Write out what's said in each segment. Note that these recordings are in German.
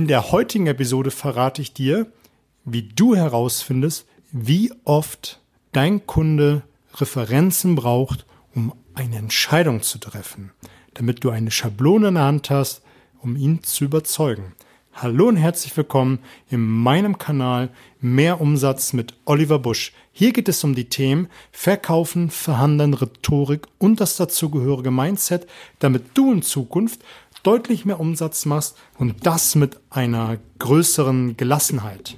In der heutigen Episode verrate ich dir, wie du herausfindest, wie oft dein Kunde Referenzen braucht, um eine Entscheidung zu treffen, damit du eine Schablone in der Hand hast, um ihn zu überzeugen. Hallo und herzlich willkommen in meinem Kanal Mehr Umsatz mit Oliver Busch. Hier geht es um die Themen Verkaufen, Verhandeln, Rhetorik und das dazugehörige Mindset, damit du in Zukunft deutlich mehr Umsatz machst und das mit einer größeren Gelassenheit.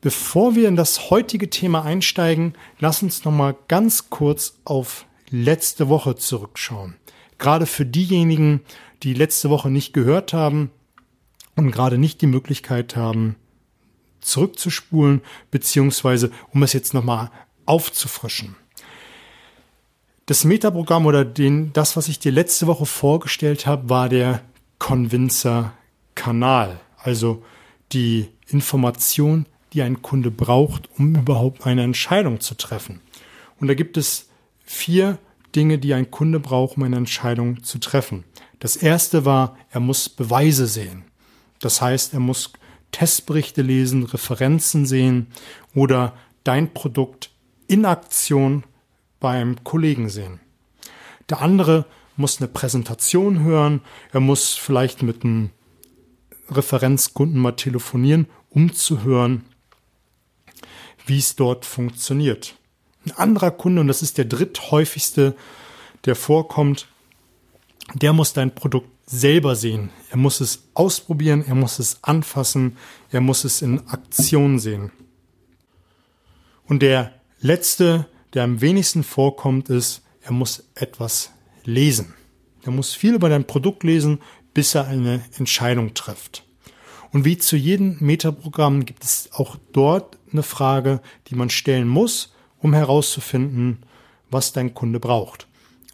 Bevor wir in das heutige Thema einsteigen, lass uns noch mal ganz kurz auf letzte Woche zurückschauen. Gerade für diejenigen, die letzte Woche nicht gehört haben, und gerade nicht die Möglichkeit haben, zurückzuspulen, beziehungsweise um es jetzt nochmal aufzufrischen. Das Metaprogramm oder den, das, was ich dir letzte Woche vorgestellt habe, war der Convincer-Kanal. Also die Information, die ein Kunde braucht, um überhaupt eine Entscheidung zu treffen. Und da gibt es vier Dinge, die ein Kunde braucht, um eine Entscheidung zu treffen. Das erste war, er muss Beweise sehen. Das heißt, er muss Testberichte lesen, Referenzen sehen oder dein Produkt in Aktion beim Kollegen sehen. Der andere muss eine Präsentation hören, er muss vielleicht mit einem Referenzkunden mal telefonieren, um zu hören, wie es dort funktioniert. Ein anderer Kunde, und das ist der dritthäufigste, der vorkommt, der muss dein Produkt selber sehen. Er muss es ausprobieren, er muss es anfassen, er muss es in Aktion sehen. Und der letzte, der am wenigsten vorkommt, ist, er muss etwas lesen. Er muss viel über dein Produkt lesen, bis er eine Entscheidung trifft. Und wie zu jedem Metaprogramm gibt es auch dort eine Frage, die man stellen muss, um herauszufinden, was dein Kunde braucht.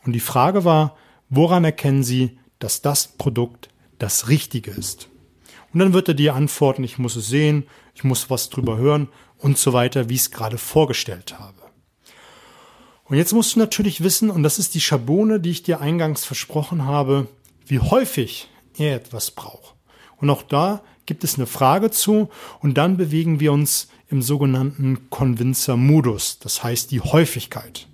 Und die Frage war, woran erkennen Sie, dass das Produkt das Richtige ist. Und dann wird er dir antworten, ich muss es sehen, ich muss was drüber hören und so weiter, wie ich es gerade vorgestellt habe. Und jetzt musst du natürlich wissen, und das ist die Schablone, die ich dir eingangs versprochen habe, wie häufig er etwas braucht. Und auch da gibt es eine Frage zu und dann bewegen wir uns im sogenannten Convincer-Modus, das heißt die Häufigkeit.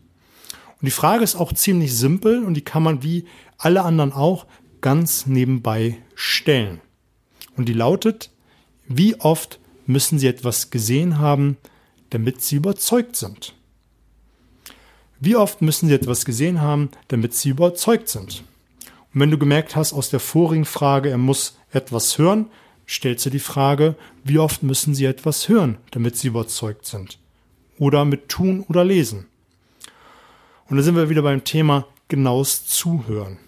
Und die Frage ist auch ziemlich simpel und die kann man wie alle anderen auch ganz nebenbei stellen. Und die lautet, wie oft müssen Sie etwas gesehen haben, damit Sie überzeugt sind? Wie oft müssen Sie etwas gesehen haben, damit Sie überzeugt sind? Und wenn du gemerkt hast aus der vorigen Frage, er muss etwas hören, stellst du die Frage, wie oft müssen Sie etwas hören, damit Sie überzeugt sind? Oder mit tun oder lesen? Und da sind wir wieder beim Thema genaues Zuhören.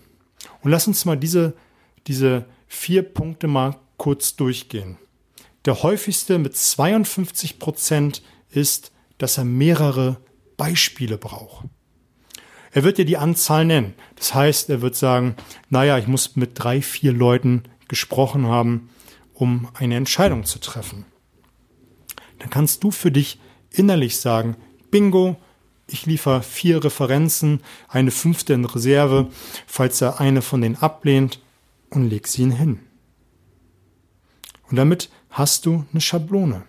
Und lass uns mal diese, diese vier Punkte mal kurz durchgehen. Der häufigste mit 52 Prozent ist, dass er mehrere Beispiele braucht. Er wird dir die Anzahl nennen. Das heißt, er wird sagen, naja, ich muss mit drei, vier Leuten gesprochen haben, um eine Entscheidung zu treffen. Dann kannst du für dich innerlich sagen, bingo, ich liefere vier Referenzen, eine fünfte in Reserve, falls er eine von denen ablehnt und leg sie hin. Und damit hast du eine Schablone.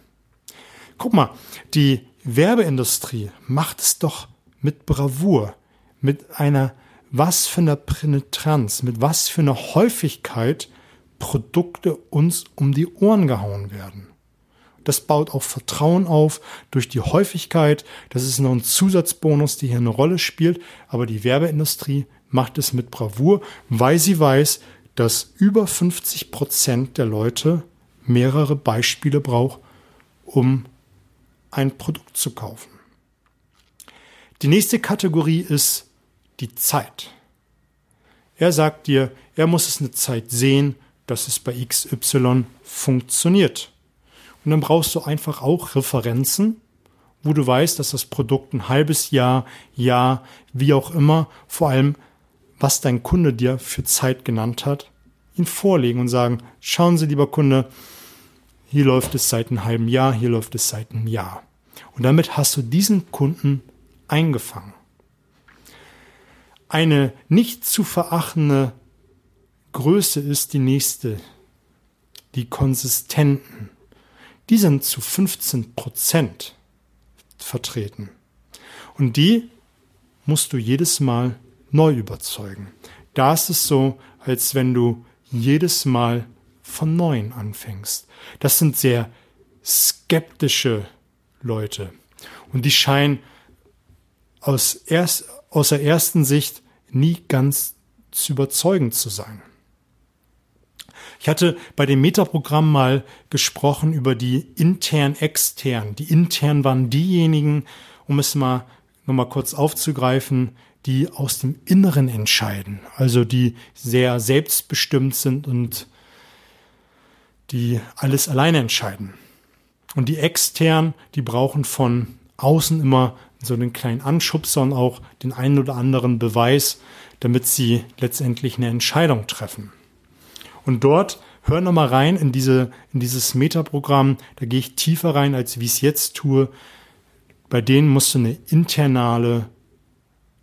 Guck mal, die Werbeindustrie macht es doch mit Bravour, mit einer was für einer Penetranz, mit was für einer Häufigkeit Produkte uns um die Ohren gehauen werden. Das baut auch Vertrauen auf durch die Häufigkeit. Das ist noch ein Zusatzbonus, der hier eine Rolle spielt. Aber die Werbeindustrie macht es mit Bravour, weil sie weiß, dass über 50 Prozent der Leute mehrere Beispiele braucht, um ein Produkt zu kaufen. Die nächste Kategorie ist die Zeit. Er sagt dir, er muss es eine Zeit sehen, dass es bei XY funktioniert. Und dann brauchst du einfach auch Referenzen, wo du weißt, dass das Produkt ein halbes Jahr, Jahr, wie auch immer, vor allem, was dein Kunde dir für Zeit genannt hat, ihn vorlegen und sagen, schauen Sie, lieber Kunde, hier läuft es seit einem halben Jahr, hier läuft es seit einem Jahr. Und damit hast du diesen Kunden eingefangen. Eine nicht zu verachtende Größe ist die nächste, die konsistenten, die sind zu 15 Prozent vertreten. Und die musst du jedes Mal neu überzeugen. Da ist es so, als wenn du jedes Mal von neuem anfängst. Das sind sehr skeptische Leute. Und die scheinen aus, erst, aus der ersten Sicht nie ganz zu überzeugen zu sein. Ich hatte bei dem Metaprogramm mal gesprochen über die intern extern. Die intern waren diejenigen, um es mal nochmal kurz aufzugreifen, die aus dem Inneren entscheiden, also die sehr selbstbestimmt sind und die alles alleine entscheiden. Und die extern, die brauchen von außen immer so einen kleinen Anschubser und auch den einen oder anderen Beweis, damit sie letztendlich eine Entscheidung treffen. Und dort hör noch mal rein in diese in dieses Metaprogramm, da gehe ich tiefer rein als wie ich es jetzt tue. Bei denen musst du eine internale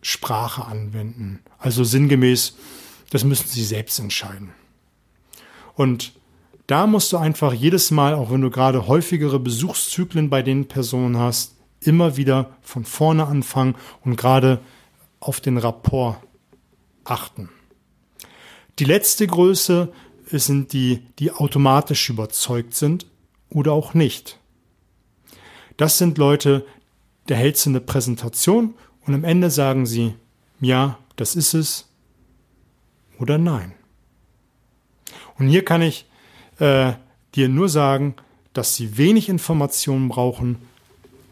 Sprache anwenden. Also sinngemäß, das müssen sie selbst entscheiden. Und da musst du einfach jedes Mal, auch wenn du gerade häufigere Besuchszyklen bei den Personen hast, immer wieder von vorne anfangen und gerade auf den Rapport achten. Die letzte Größe sind die, die automatisch überzeugt sind oder auch nicht. Das sind Leute, der hält sie eine Präsentation und am Ende sagen sie, ja, das ist es oder nein. Und hier kann ich äh, dir nur sagen, dass sie wenig Informationen brauchen,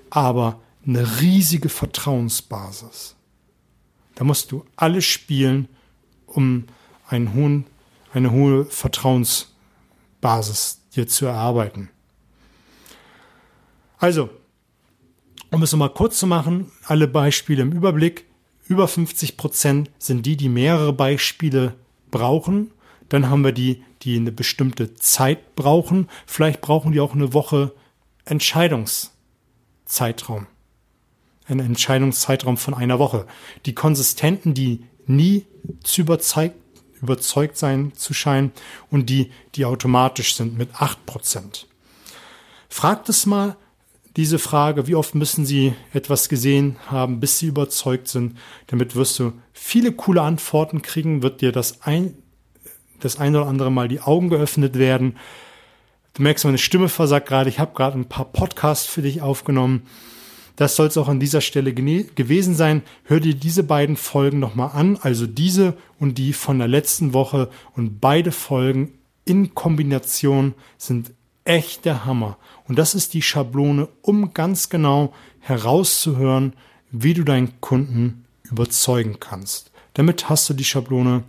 aber eine riesige Vertrauensbasis. Da musst du alles spielen, um einen hohen, eine hohe Vertrauensbasis dir zu erarbeiten. Also, um es nochmal kurz zu machen, alle Beispiele im Überblick. Über 50 Prozent sind die, die mehrere Beispiele brauchen. Dann haben wir die, die eine bestimmte Zeit brauchen. Vielleicht brauchen die auch eine Woche Entscheidungszeitraum. Ein Entscheidungszeitraum von einer Woche. Die Konsistenten, die nie zu überzeugt, überzeugt sein zu scheinen und die, die automatisch sind mit 8 Prozent. Fragt es mal, diese Frage, wie oft müssen Sie etwas gesehen haben, bis Sie überzeugt sind, damit wirst du viele coole Antworten kriegen, wird dir das ein, das ein oder andere Mal die Augen geöffnet werden. Du merkst, meine Stimme versagt gerade. Ich habe gerade ein paar Podcasts für dich aufgenommen. Das soll es auch an dieser Stelle gewesen sein. Hör dir diese beiden Folgen nochmal an, also diese und die von der letzten Woche. Und beide Folgen in Kombination sind echt der Hammer. Und das ist die Schablone, um ganz genau herauszuhören, wie du deinen Kunden überzeugen kannst. Damit hast du die Schablone.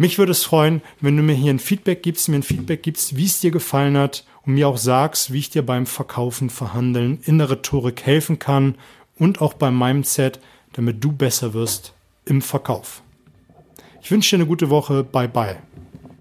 Mich würde es freuen, wenn du mir hier ein Feedback gibst, mir ein Feedback gibst, wie es dir gefallen hat und mir auch sagst, wie ich dir beim Verkaufen, Verhandeln in der Rhetorik helfen kann und auch beim Mindset, damit du besser wirst im Verkauf. Ich wünsche dir eine gute Woche. Bye bye.